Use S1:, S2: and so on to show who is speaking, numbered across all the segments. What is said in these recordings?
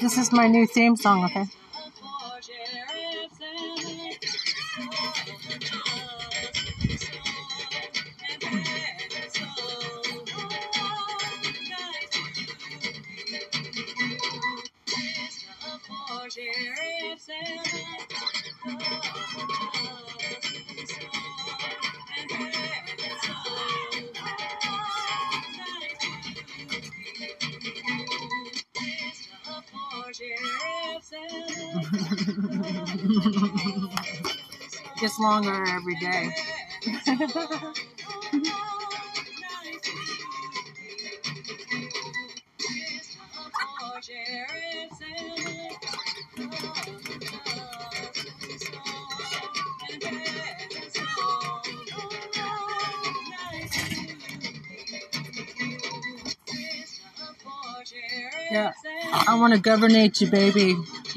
S1: This is my new theme song, okay? Yeah, I want to governate you, baby.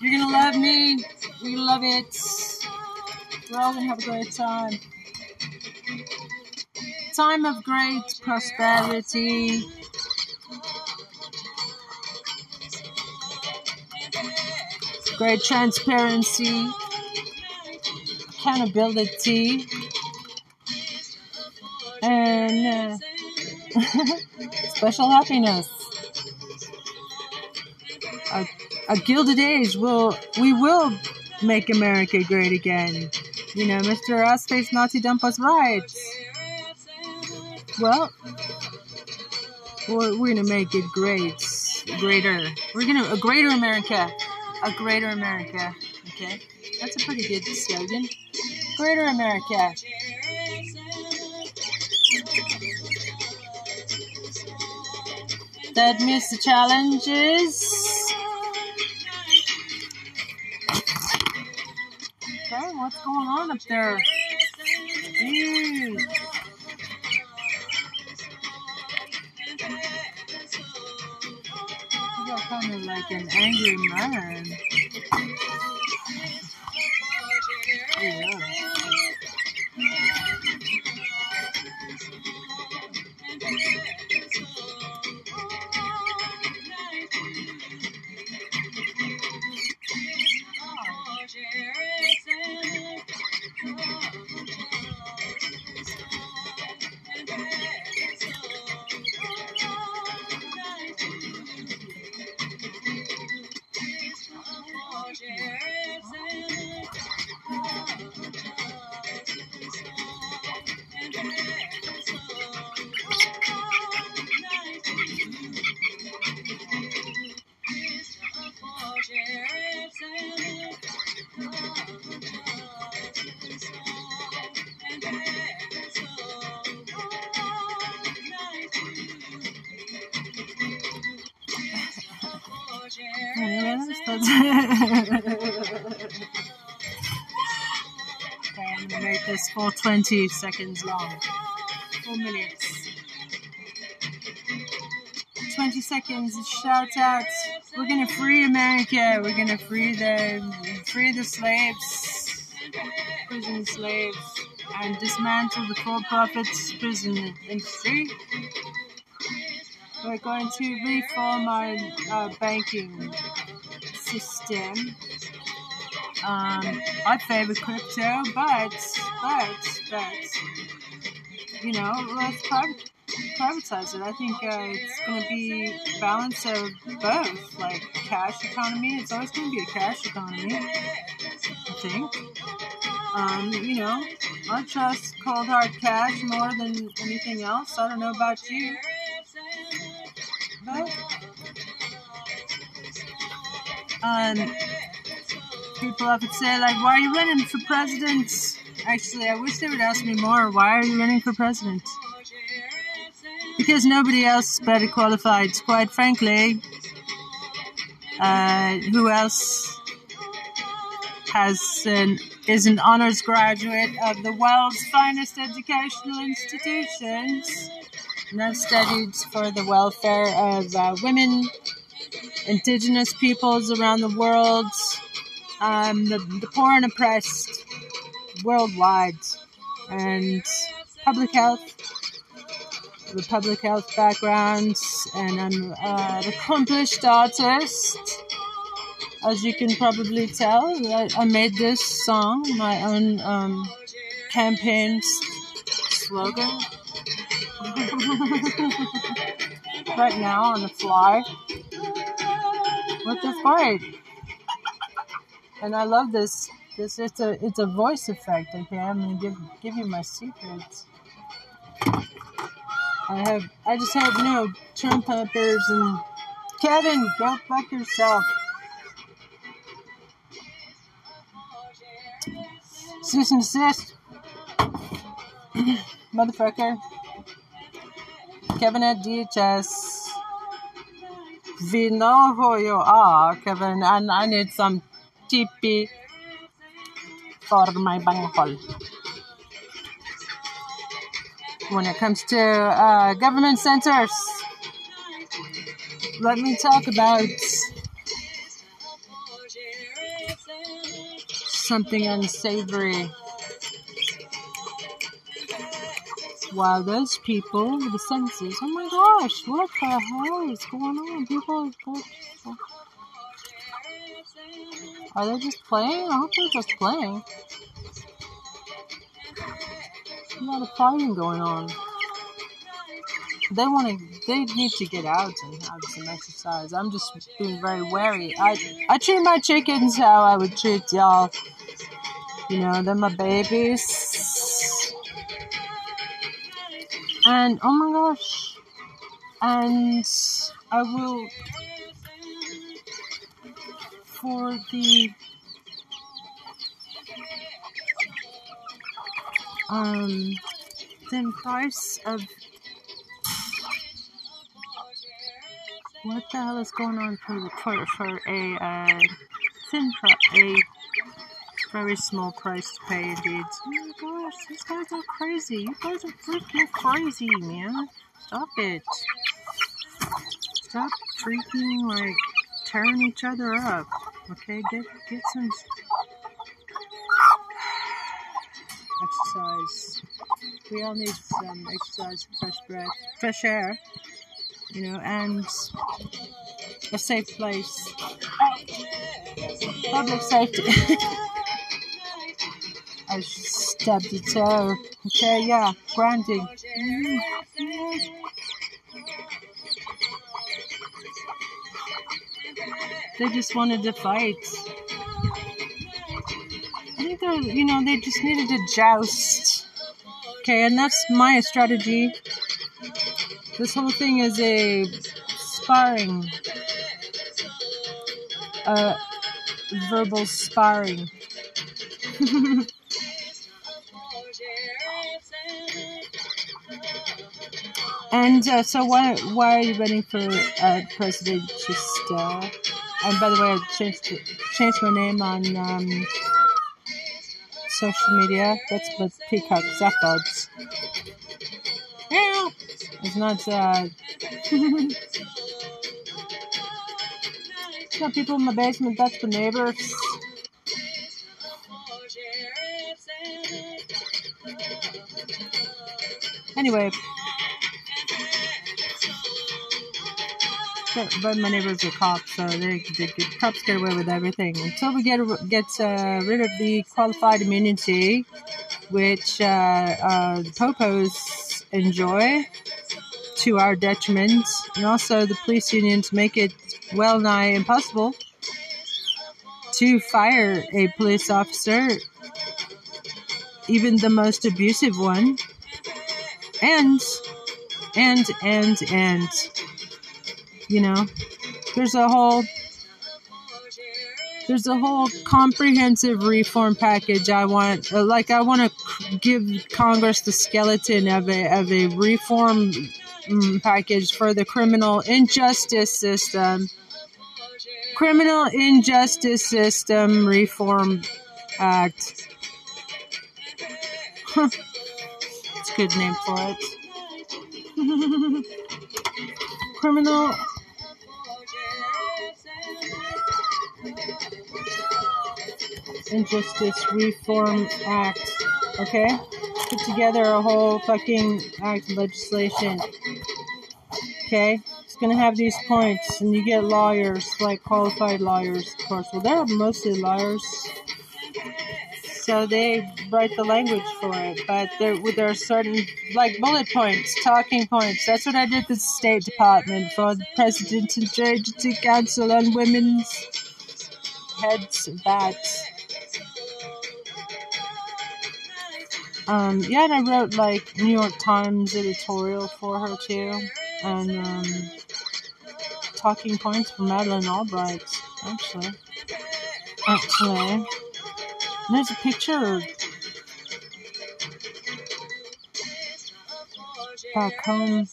S1: You're gonna love me. We love it. We're all gonna have a great time. Time of great prosperity. Great transparency, accountability, and uh, special happiness. A, a gilded age will we will make America great again. You know, Mr. Ass-Face Nazi Dump right. Well, we're, we're gonna make it great, greater. We're gonna a greater America, a greater America. Okay, that's a pretty good slogan. Greater America. That meets the challenges. Going on up there? Dude. You got kind of like an angry man. Okay, I'm gonna make this for 20 seconds long. Four minutes. 20 seconds, shout out. We're gonna free America. We're gonna free the free the slaves, prison slaves, and dismantle the for-profit prison industry. We're going to reform our uh, banking Um, I favor crypto, but, but, but, you know, let's priv- privatize it. I think uh, it's going to be balance of both, like cash economy. It's always going to be a cash economy, I think. Um, you know, I trust cold hard cash more than anything else. I don't know about you. But, um, people often say, like, why are you running for president? Actually, I wish they would ask me more, why are you running for president? Because nobody else is better qualified, quite frankly. Uh, who else has an, is an honors graduate of the world's finest educational institutions? and I've studied for the welfare of uh, women, indigenous peoples around the world, um, the, the poor and oppressed worldwide. and public health, the public health background, and I'm an accomplished artist. As you can probably tell, I, I made this song, my own um, campaign slogan. right now on the fly. Is great. And I love this. This it's a it's a voice effect. Okay, I'm gonna give give you my secrets. I have I just have you know churn peppers and Kevin, go fuck yourself. Cease and desist. Motherfucker. Kevin at DHS. We know who you are, Kevin, and I need some TP for my bunghole. When it comes to uh, government centers, let me talk about something unsavory. Wow, those people with the senses. Oh my gosh, what the hell is going on? People are they just playing? I hope they're just playing. a lot of fighting going on. They want to. They need to get out and have some exercise. I'm just being very wary. I I treat my chickens how I would treat y'all. You know, they're my babies. And oh my gosh. And I will for the um the price of what the hell is going on for for, for a uh, thin a very small price to pay indeed. Oh these guys are crazy. You guys are freaking crazy, man. Stop it. Stop freaking like tearing each other up. Okay, get get some exercise. We all need some exercise, fresh breath, fresh air, you know, and a safe place. Public safety. Stabbed a toe. Okay, yeah, branding. They just wanted to fight. I think they, you know, they just needed to joust. Okay, and that's my strategy. This whole thing is a sparring, uh, verbal sparring. And uh, so, why why are you running for uh, president? Just uh, and by the way, I changed changed my name on um, social media. That's with Peacock Zappods. Yeah, it's not. Uh, got people in my basement. That's the neighbors. Anyway. but my neighbors are cops, so they, they, the cops get away with everything until we get get uh, rid of the qualified immunity, which uh, uh, the popos enjoy to our detriment, and also the police unions make it well nigh impossible to fire a police officer, even the most abusive one, and and and and you know there's a whole there's a whole comprehensive reform package i want uh, like i want to give congress the skeleton of a of a reform mm, package for the criminal injustice system. Criminal injustice system reform act a good name for it criminal Injustice Reform Act. Okay? put together a whole fucking act of legislation. Okay? It's gonna have these points, and you get lawyers, like qualified lawyers, of course. Well, they're mostly lawyers. So they write the language for it, but there, there are certain, like bullet points, talking points. That's what I did the State Department for the President and Agency Council on Women's Heads Bats. Um, yeah, and I wrote like New York Times editorial for her too, and um, talking points for Madeleine Albright, actually. Actually, there's a picture back home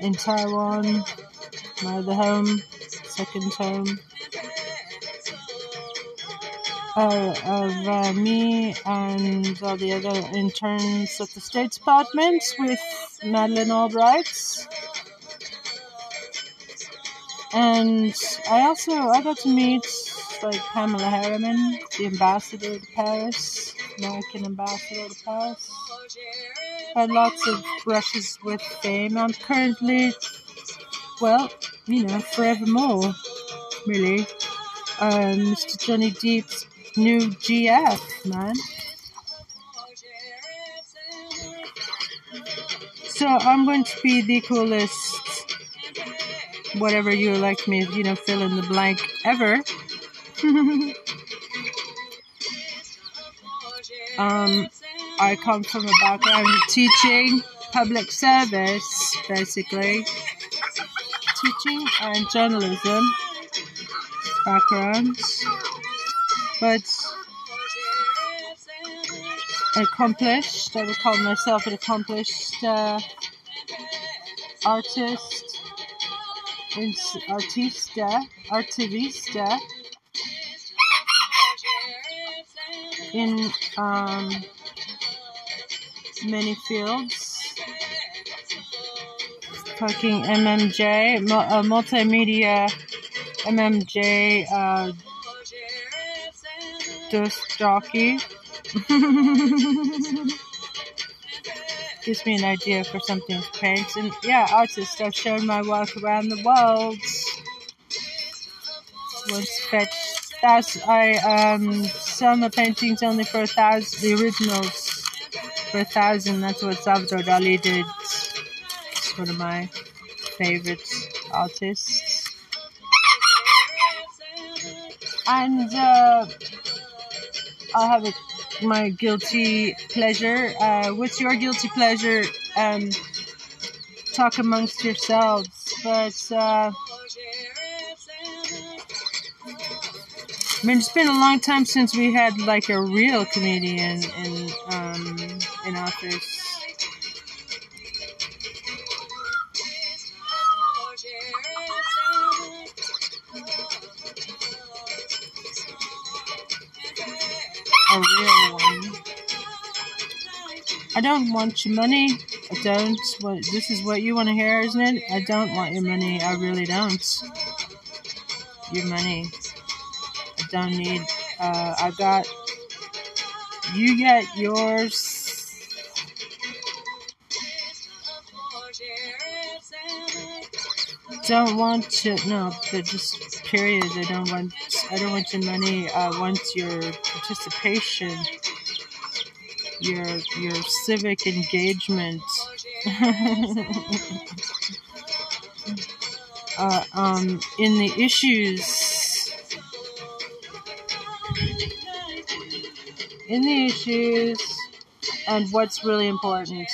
S1: in Taiwan, my other home, second home uh, of uh, me and all the other interns at the State Department with Madeleine Albright. And I also I got to meet like Pamela Harriman, the ambassador to Paris, American ambassador to Paris. Had lots of brushes with fame. I'm currently, well, you know, forevermore, really. Um, Mr. Johnny Depp's new GF, man. So I'm going to be the coolest, whatever you like me, you know, fill in the blank ever. um, I come from a background of teaching, public service, basically, teaching and journalism backgrounds but accomplished. I would call myself an accomplished uh, artist, artista, artivista in um, many fields. Fucking MMJ, uh, multimedia MMJ. Uh, disc jockey. Gives me an idea for something to paint. And yeah, artist, I've shown my work around the world. Was fetched. I um my paintings only for a thousand. The originals for a thousand. That's what Salvador Dali did. It's one of my favorite artists. And uh, I'll have a, my guilty pleasure. Uh, what's your guilty pleasure? Um, talk amongst yourselves. But uh, I mean, it's been a long time since we had like a real comedian in um, in office. a real one. I don't want your money. I don't. want. this is what you want to hear, isn't it? I don't want your money. I really don't. Your money. I don't need. Uh, I got. You get yours. Don't want to. No, but just period. I don't want. I don't want your money. I want your participation, your your civic engagement. uh, um, in the issues, in the issues, and what's really important.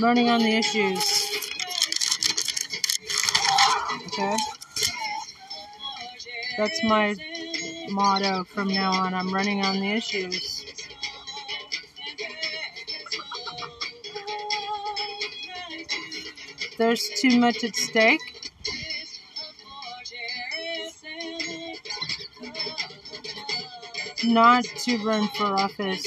S1: Learning on the issues. Okay? That's my motto from now on. I'm running on the issues. There's too much at stake. Not to run for office.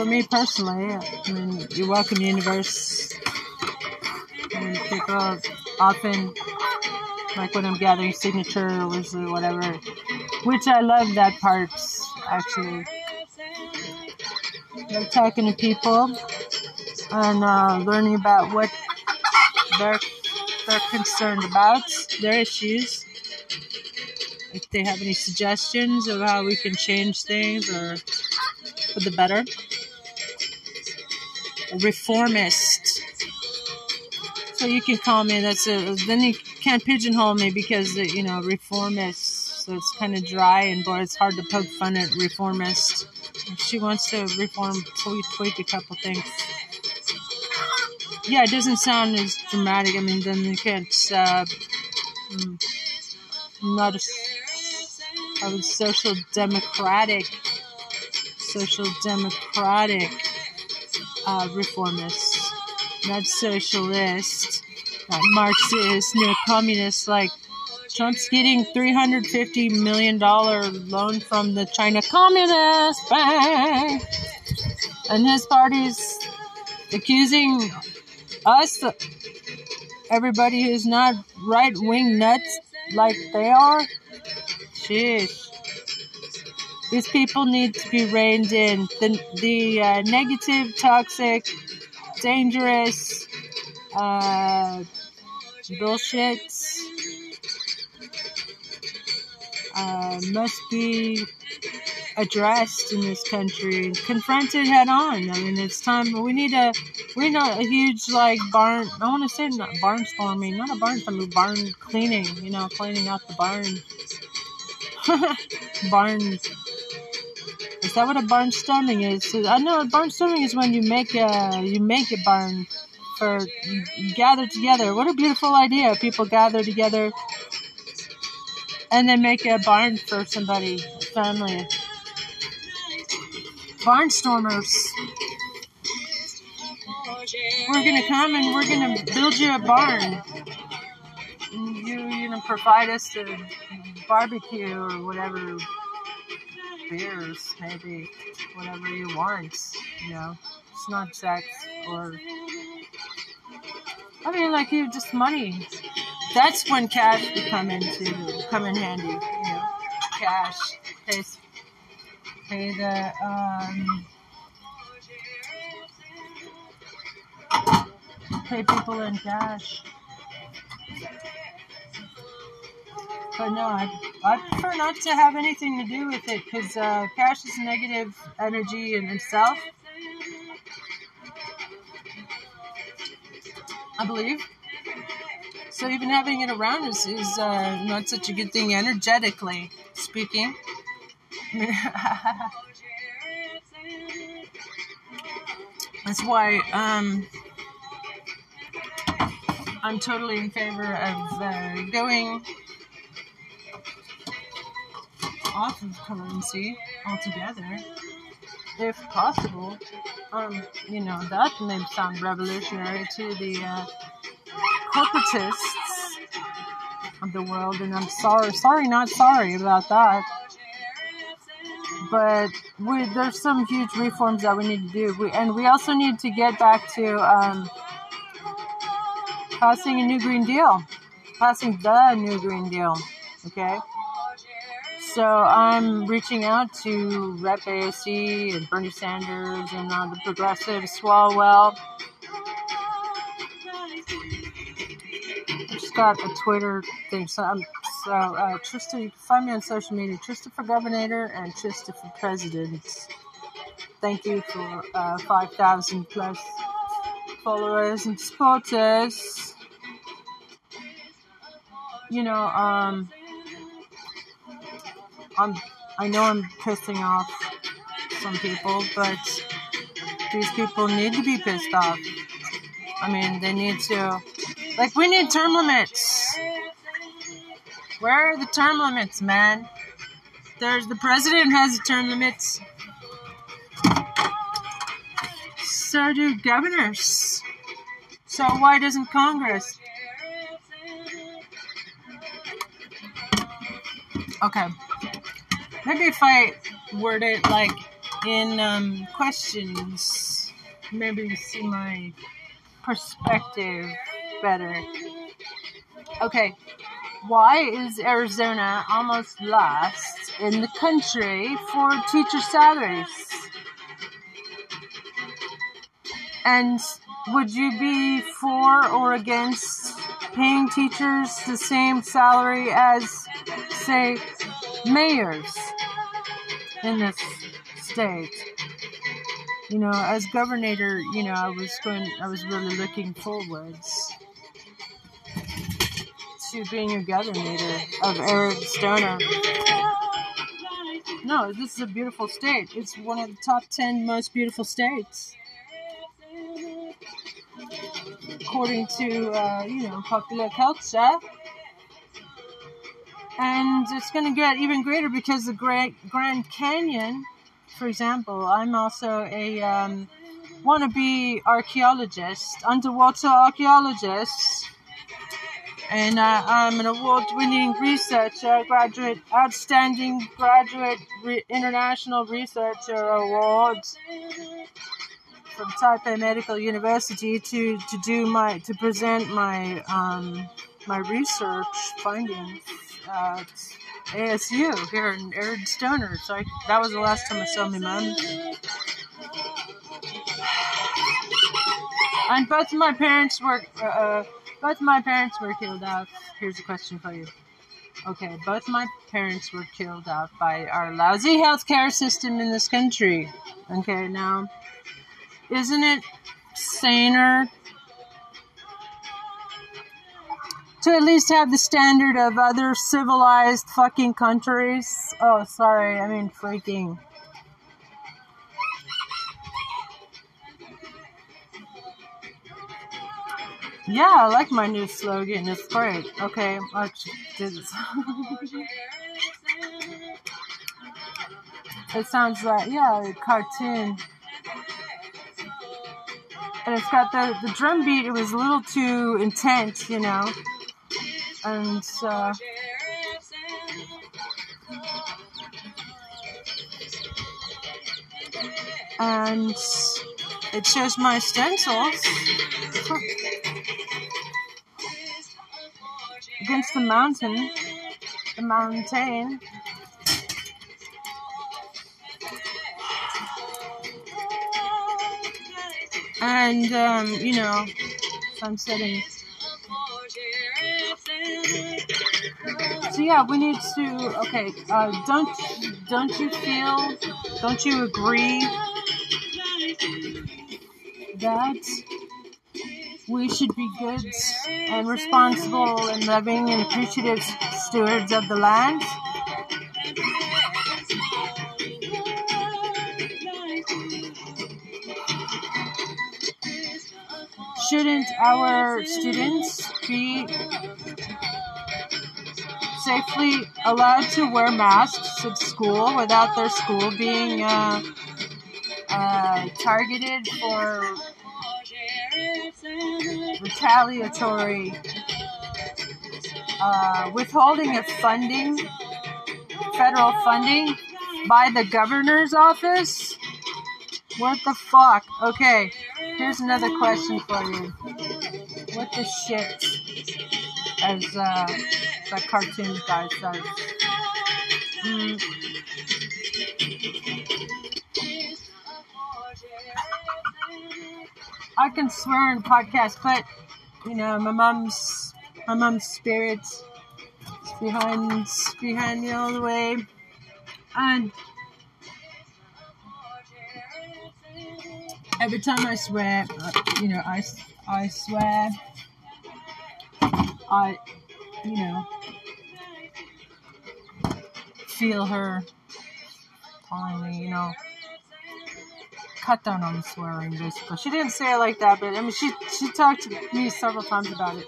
S1: for me personally, I mean, you welcome universe. And people often, like when I'm gathering signatures or whatever, which I love that part actually. Talking to people and uh, learning about what they're they're concerned about, their issues. If they have any suggestions of how we can change things or for the better. Reformist. So you can call me. That's a. Then you can't pigeonhole me because you know reformist. So it's kind of dry and boy, it's hard to poke fun at reformist. If she wants to reform, tweak, tweak a couple things. Yeah, it doesn't sound as dramatic. I mean, then you can't. Uh, mm, not a, was social democratic social democratic uh, reformists, not socialist, not Marxist, no communist. Like Trump's getting $350 million loan from the China Communist Bank, and his party's accusing us, everybody who's not right wing nuts like they are. Sheesh. These people need to be reined in. The, the uh, negative, toxic, dangerous uh, bullshit uh, must be addressed in this country, confronted head on. I mean, it's time. We need a we need a huge like barn. I want to say not barnstorming, not a barnstorming, barn cleaning. You know, cleaning out the barn. Barns. is that what a barnstorming is? I know barnstorming is when you make a you make a barn for you, gather together. What a beautiful idea! People gather together and then make a barn for somebody, family. Barnstormers. We're gonna come and we're gonna build you a barn. You, you know, provide us a barbecue or whatever beers, maybe whatever you want. You know, it's not sex or. I mean, like you just money. That's when cash would come into come in handy. You know, cash pay pay the um, pay people in cash. But no, I, I prefer not to have anything to do with it because uh, cash is negative energy in itself. I believe. So even having it around is, is uh, not such a good thing energetically speaking. That's why um, I'm totally in favor of uh, going off of currency altogether, if possible. Um, you know, that may sound revolutionary to the uh, corporatists of the world, and I'm sorry, sorry, not sorry about that. But we, there's some huge reforms that we need to do, we, and we also need to get back to um, passing a new Green Deal, passing the new Green Deal. Okay. So I'm reaching out to Rep AOC and Bernie Sanders and uh, the progressive Swalwell. I just got a Twitter thing, so I'm so uh, Trista. You can find me on social media, Trista for Governor and Trista for President. Thank you for uh, five thousand plus followers and supporters. You know, um I'm, I know I'm pissing off some people, but these people need to be pissed off. I mean, they need to, like, we need term limits. Where are the term limits, man? There's the president has the term limits. So do governors. So why doesn't Congress? Okay. Maybe if I word it like in um, questions. Maybe you see my perspective better. Okay, why is Arizona almost last in the country for teacher salaries? And would you be for or against paying teachers the same salary as, say, mayors in this state? You know, as governor, you know, I was going, I was really looking forwards to being a governor of Arizona. No, this is a beautiful state. It's one of the top 10 most beautiful states. According to, uh, you know, popular culture. And it's going to get even greater because the Grand, Grand Canyon, for example, I'm also a um, wannabe archaeologist, underwater archaeologist and uh, I'm an award-winning researcher, graduate, outstanding graduate re- international researcher awards from Taipei Medical University to, to do my to present my um, my research findings at ASU here in Aaron Stoner. So I, that was the last time I saw my mom. And both of my parents were. Uh, both my parents were killed off. Here's a question for you. Okay, both my parents were killed off by our lousy healthcare system in this country. Okay, now, isn't it saner to at least have the standard of other civilized fucking countries? Oh, sorry, I mean freaking Yeah, I like my new slogan. It's great. Okay, I did this. it sounds like yeah, a cartoon. And it's got the the drum beat. It was a little too intense, you know. And uh, and it shows my stencils against the mountain, the mountain. And, um, you know, I'm sunsetting. So yeah, we need to. Okay, uh, don't don't you feel? Don't you agree that we should be good and responsible and loving and appreciative stewards of the land. Shouldn't our students be safely allowed to wear masks at school without their school being uh, uh, targeted for retaliatory uh, withholding of funding, federal funding by the governor's office? What the fuck? Okay, here's another question for you. What the shit? As uh, that cartoon guy says. Mm. I can swear in podcast, but you know, my mom's my mom's spirit is behind behind me all the way, and every time I swear, uh, you know, I I swear, I, you know, feel her calling me, you know cut down on the swearing, basically. She didn't say it like that, but I mean, she she talked to me several times about it.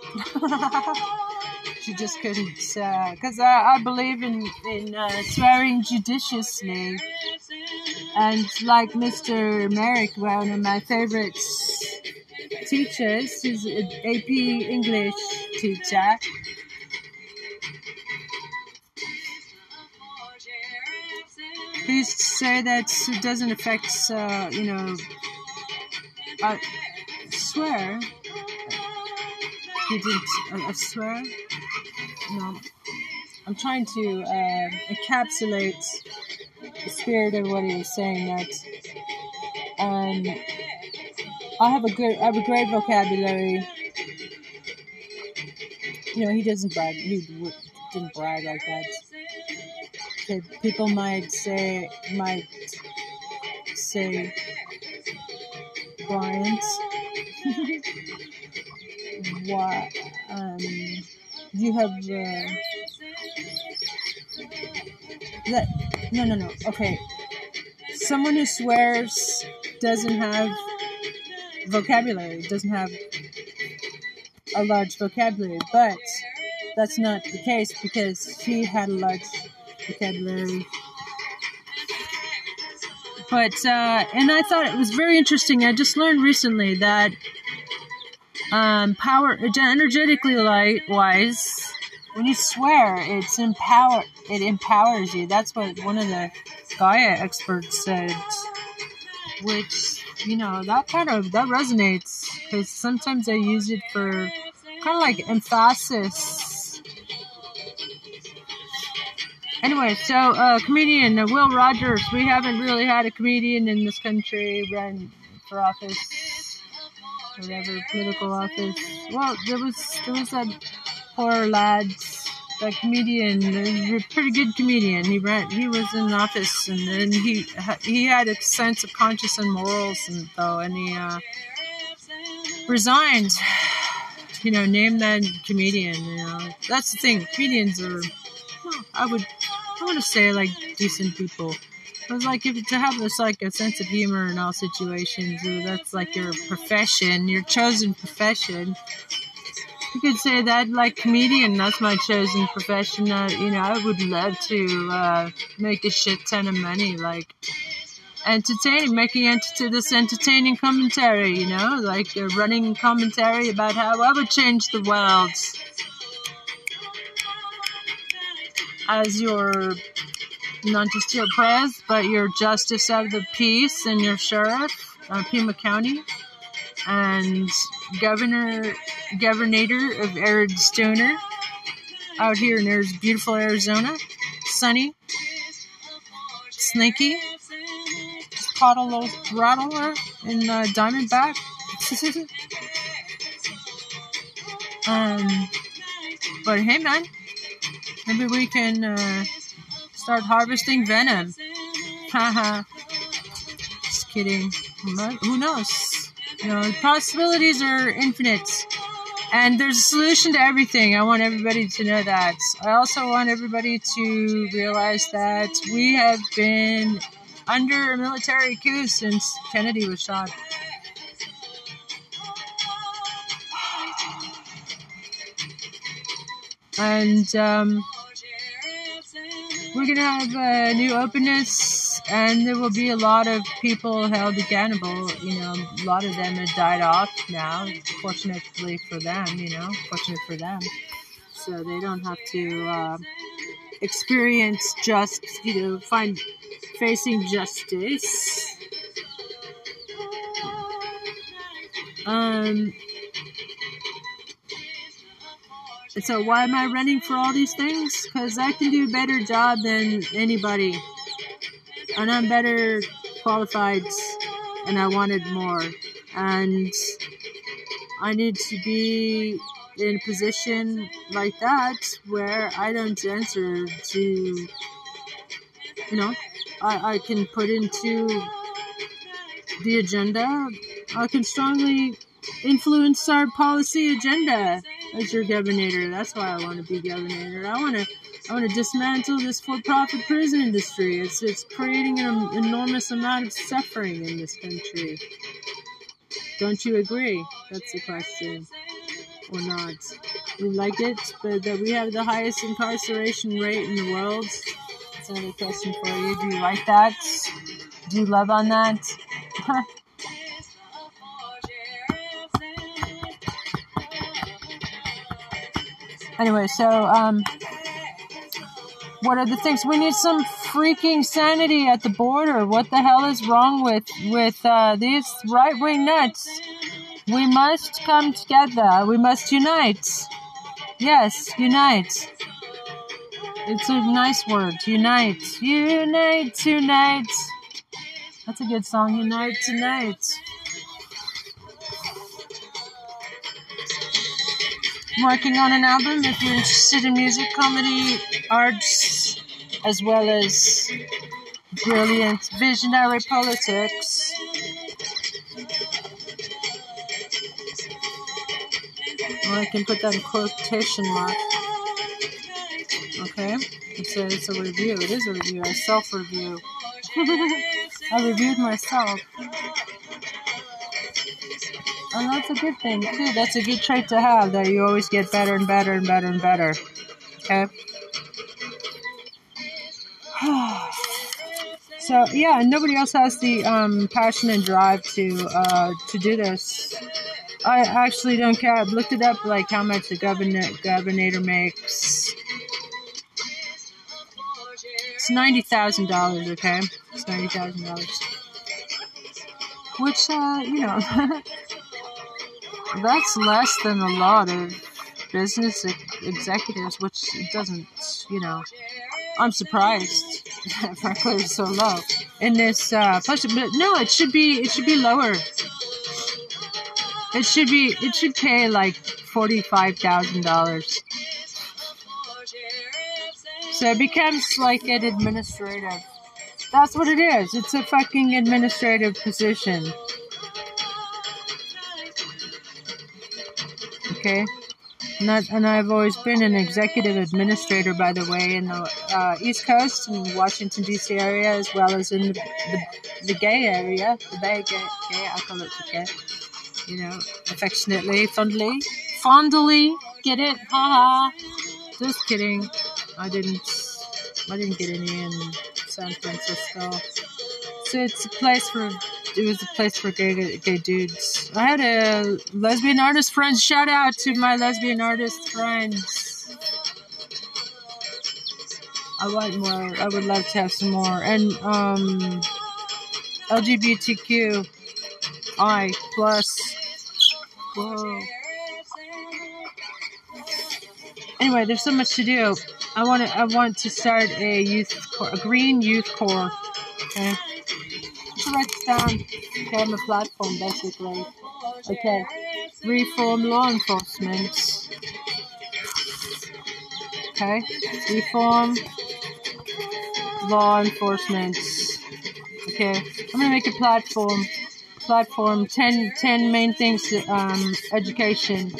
S1: she just couldn't, because uh, I, I believe in in uh, swearing judiciously, and like Mr. Merrick, one of my favorite teachers, who's an AP English teacher. He say that it doesn't affect, uh, you know, I swear. He didn't, I, I swear. No. I'm trying to uh, encapsulate the spirit of what he was saying that um, I have a good, I have a great vocabulary. You know, he doesn't brag. He didn't brag like that. People might say, might say, Bryant, what? Um, you have. Uh, that no no no okay someone who swears doesn't have vocabulary doesn't have a large vocabulary but that's not the case because he had a large vocabulary but uh, and i thought it was very interesting i just learned recently that um, power energetically wise when you swear, it's empower. It empowers you. That's what one of the Gaia experts said. Which you know that kind of that resonates because sometimes I use it for kind of like emphasis. Anyway, so uh, comedian uh, Will Rogers. We haven't really had a comedian in this country run for office, whatever political office. Well, there was there was that poor lads, the comedian, a pretty good comedian. He ran, he was in office, and then he he had a sense of conscience and morals, and though, and he uh, resigned. You know, name that comedian. You know, that's the thing. Comedians are, I would, I want to say like decent people. But like if to have this like a sense of humor in all situations, that's like your profession, your chosen profession you could say that like comedian that's my chosen profession uh, you know i would love to uh, make a shit ton of money like entertaining making ent- this entertaining commentary you know like a running commentary about how i would change the world as your not just your press but your justice of the peace and your sheriff uh, pima county and governor governor of Arid Stoner out here in there's beautiful Arizona. Sunny, snaky, little rattler in uh, Diamondback. um, but hey, man, maybe we can uh, start harvesting venom. Haha. Just kidding. Who knows? You know, possibilities are infinite. And there's a solution to everything. I want everybody to know that. I also want everybody to realize that we have been under a military coup since Kennedy was shot. And um, we're to have a new openness and there will be a lot of people held accountable. You know, a lot of them have died off now. Fortunately for them, you know, fortunate for them, so they don't have to uh, experience just, you know, find facing justice. Um. And so why am I running for all these things? Because I can do a better job than anybody and I'm better qualified and I wanted more. And I need to be in a position like that where I don't answer to, you know, I, I can put into the agenda. I can strongly influence our policy agenda as your governor. That's why I want to be governor. I want to I want to dismantle this for-profit prison industry. It's it's creating an enormous amount of suffering in this country. Don't you agree? That's the question, or not? We like it, but that we have the highest incarceration rate in the world. That's another question for you. Do you like that? Do you love on that? anyway, so um, what are the things we need some freaking sanity at the border. What the hell is wrong with with uh, these right wing nuts? We must come together. We must unite. Yes, unite. It's a nice word. Unite. Unite tonight. That's a good song. Unite tonight. Working on an album if you're interested in music, comedy, arts, as well as brilliant visionary politics. I can put that in quotation mark. Okay? It's a, it's a review. It is a review. I self review. I reviewed myself. And that's a good thing, too. That's a good trait to have that you always get better and better and better and better. Okay? so, yeah, nobody else has the um, passion and drive to uh, to do this. I actually don't care. I've looked it up, like how much the governor, governor makes. It's ninety thousand dollars. Okay, it's ninety thousand dollars. Which, uh, you know, that's less than a lot of business executives. Which doesn't, you know, I'm surprised. Frankly, it's so low in this uh, But no, it should be. It should be lower. It should be. It should pay like forty-five thousand dollars. So it becomes like an administrative. That's what it is. It's a fucking administrative position. Okay. Not, and I've always been an executive administrator, by the way, in the uh, East Coast and Washington D.C. area, as well as in the, the, the gay area, the Bay Gay, gay I call it the gay, you know, affectionately, fondly, fondly. Get it? Ha ha. Just kidding. I didn't. I didn't get any in San Francisco. So it's a place for. It was a place for gay gay dudes. I had a lesbian artist friend. Shout out to my lesbian artist friends. I want more. I would love to have some more. And um, LGBTQ I plus. Whoa. Anyway, there's so much to do. I want to. I want to start a youth, corps, a green youth corps. Okay. Down. Okay, I'm a platform basically. Okay. Reform law enforcement. Okay. Reform law enforcement. Okay. I'm gonna make a platform. Platform 10, 10 main things. Um, education.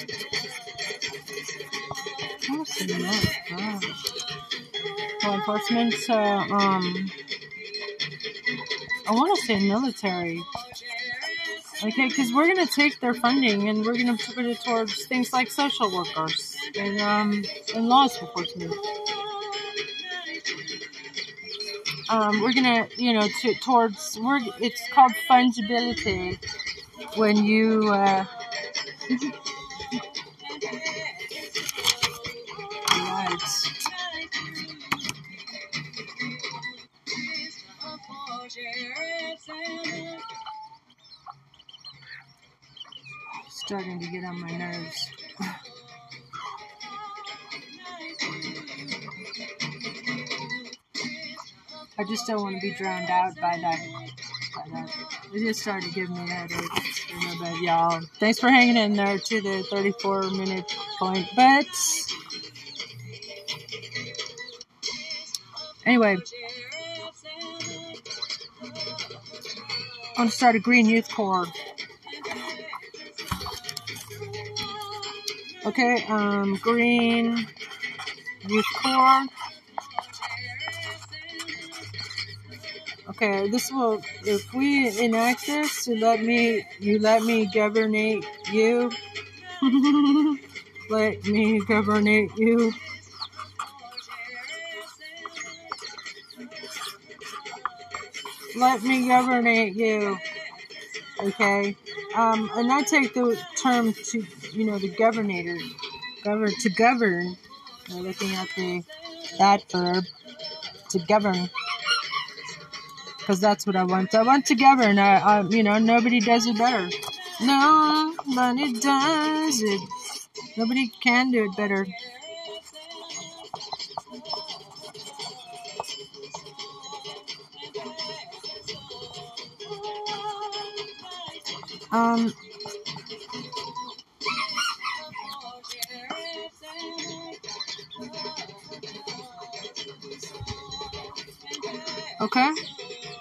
S1: Law enforcement. Uh, um, I want to say military. Okay, because we're gonna take their funding and we're gonna put it towards things like social workers and um and law enforcement. Um, we're gonna, you know, to, towards we're. It's called fungibility when you. Uh, starting to get on my nerves. I just don't want to be drowned out by that. By that. It just started to give me a headache. Y'all, thanks for hanging in there to the 34 minute point. But anyway, I want to start a Green Youth Corps. Okay, um, Green Youth Corps. Okay, this will, if we enact this, you let me, you let me governate you. let me governate you. Let me governate you. Okay? Um, and I take the term to, you know, the governator, govern, to govern, uh, looking at the, that verb, to govern because that's what I want. I want to govern. I, I, you know, nobody does it better. Nobody does it. Nobody can do it better. Um, okay?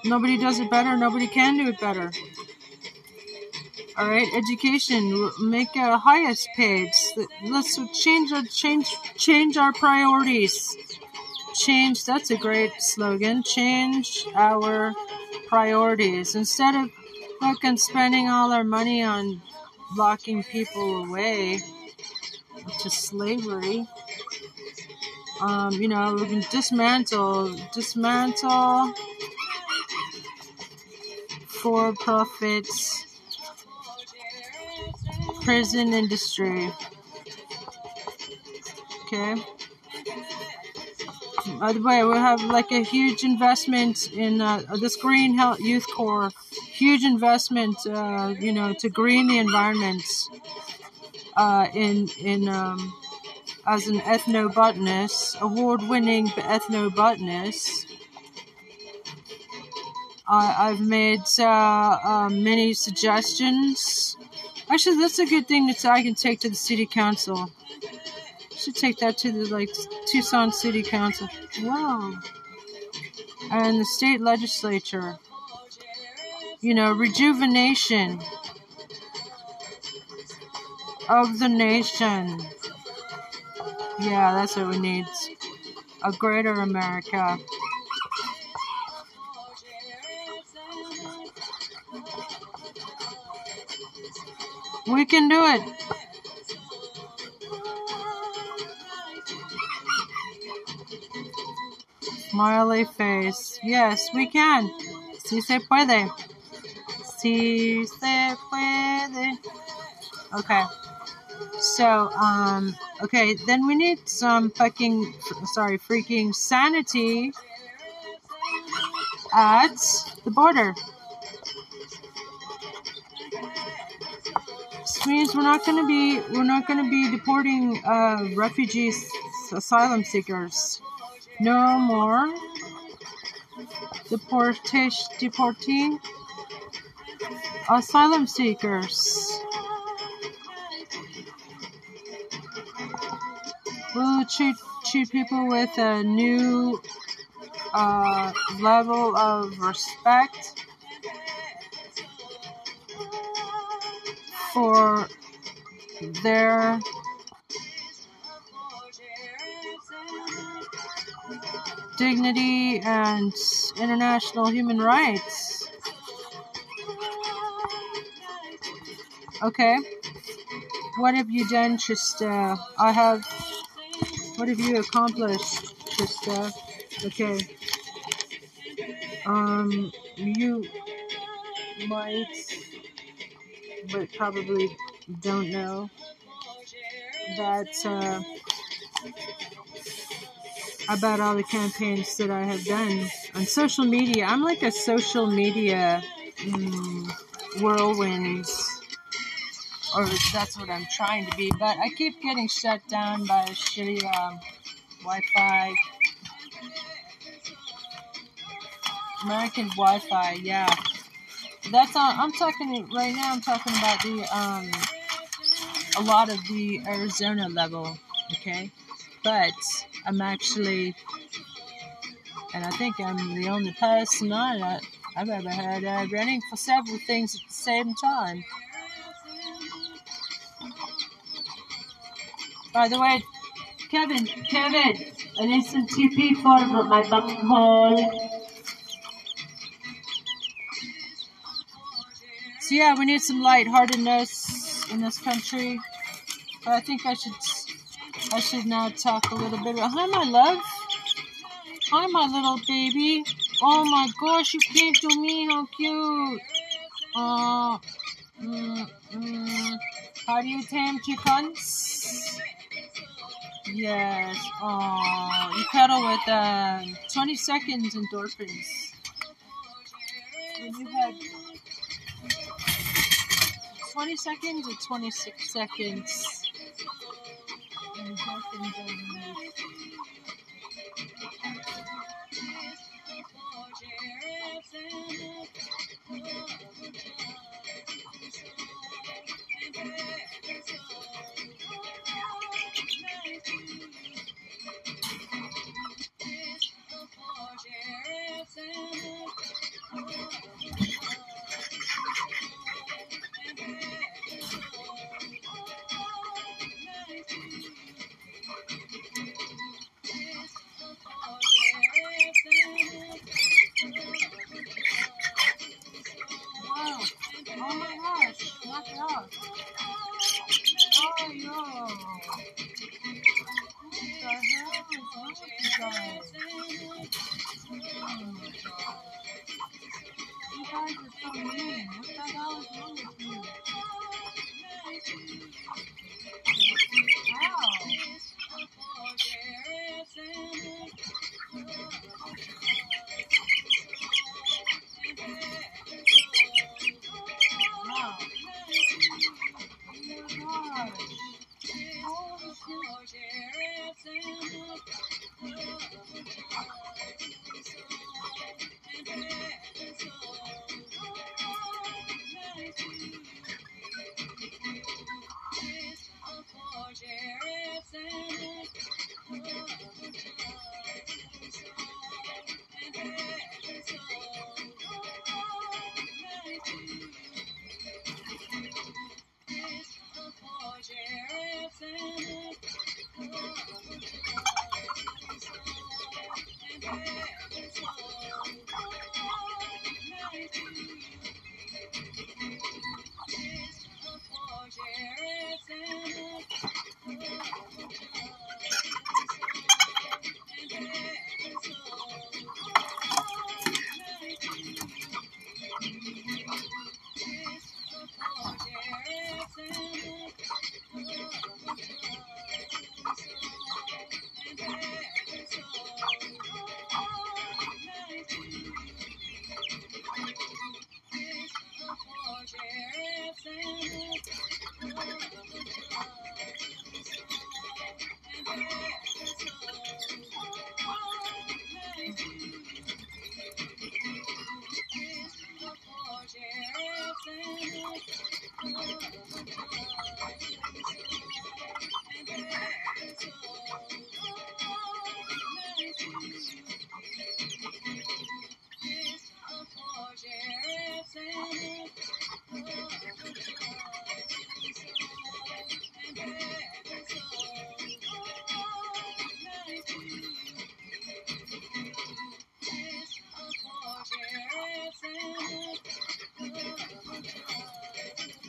S1: Nobody does it better. Nobody can do it better. All right, education. Make a highest page. Let's change change change our priorities. Change. That's a great slogan. Change our priorities instead of fucking spending all our money on locking people away to slavery. Um, you know, we can dismantle, dismantle for profits prison industry. Okay. By the way, we have like a huge investment in uh, this Green Health Youth Corps. Huge investment, uh, you know, to green the environment. Uh, in in um, as an ethnobotanist, award-winning ethnobotanist. I've made uh, uh, many suggestions. Actually, that's a good thing that I can take to the city council. Should take that to the like Tucson City Council. Wow. And the state legislature. You know, rejuvenation of the nation. Yeah, that's what we need. A greater America. We can do it. Smiley face. Yes, we can. Si se puede. Si se puede. Okay. So, um, okay, then we need some fucking, sorry, freaking sanity at the border. This means we're not to be, we're not to be deporting uh, refugees, asylum seekers. No more deportation, deporting asylum seekers. We'll treat, treat people with a new uh, level of respect for their dignity and international human rights. Okay. What have you done, Trista? I have. What have you accomplished, Trista? Okay. Um, you might, but probably don't know that. Uh, about all the campaigns that I have done on social media. I'm like a social media mm, whirlwind, or that's what I'm trying to be. But I keep getting shut down by shitty um, Wi-Fi. American Wi-Fi, yeah. That's on. I'm talking right now. I'm talking about the um, a lot of the Arizona level. Okay, but I'm actually, and I think I'm the only person I've ever had uh, running for several things at the same time. By the way, Kevin, Kevin, I need some TP for my bumhole. So yeah, we need some lightheartedness in this country. But I think I should I should now talk a little bit about. Hi, my love. Hi, my little baby. Oh my gosh, you came to me. How cute. Uh, mm, mm, how do you tame chickens? Yes. Oh, you cuddle with uh, 20 seconds endorphins. when you had 20 seconds or 26 seconds. And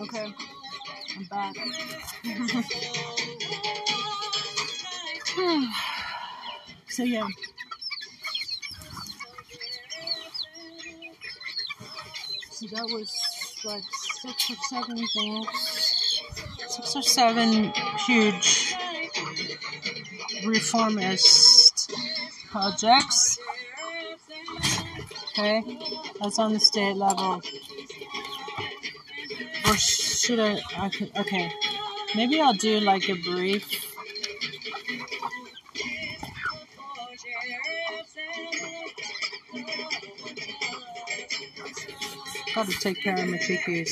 S1: Okay. I'm back. so yeah. So that was like six or seven things. Six or seven huge reformist projects. Okay, that's on the state level. Should I? I could, okay, maybe I'll do like a brief. Gotta take care of my chickies.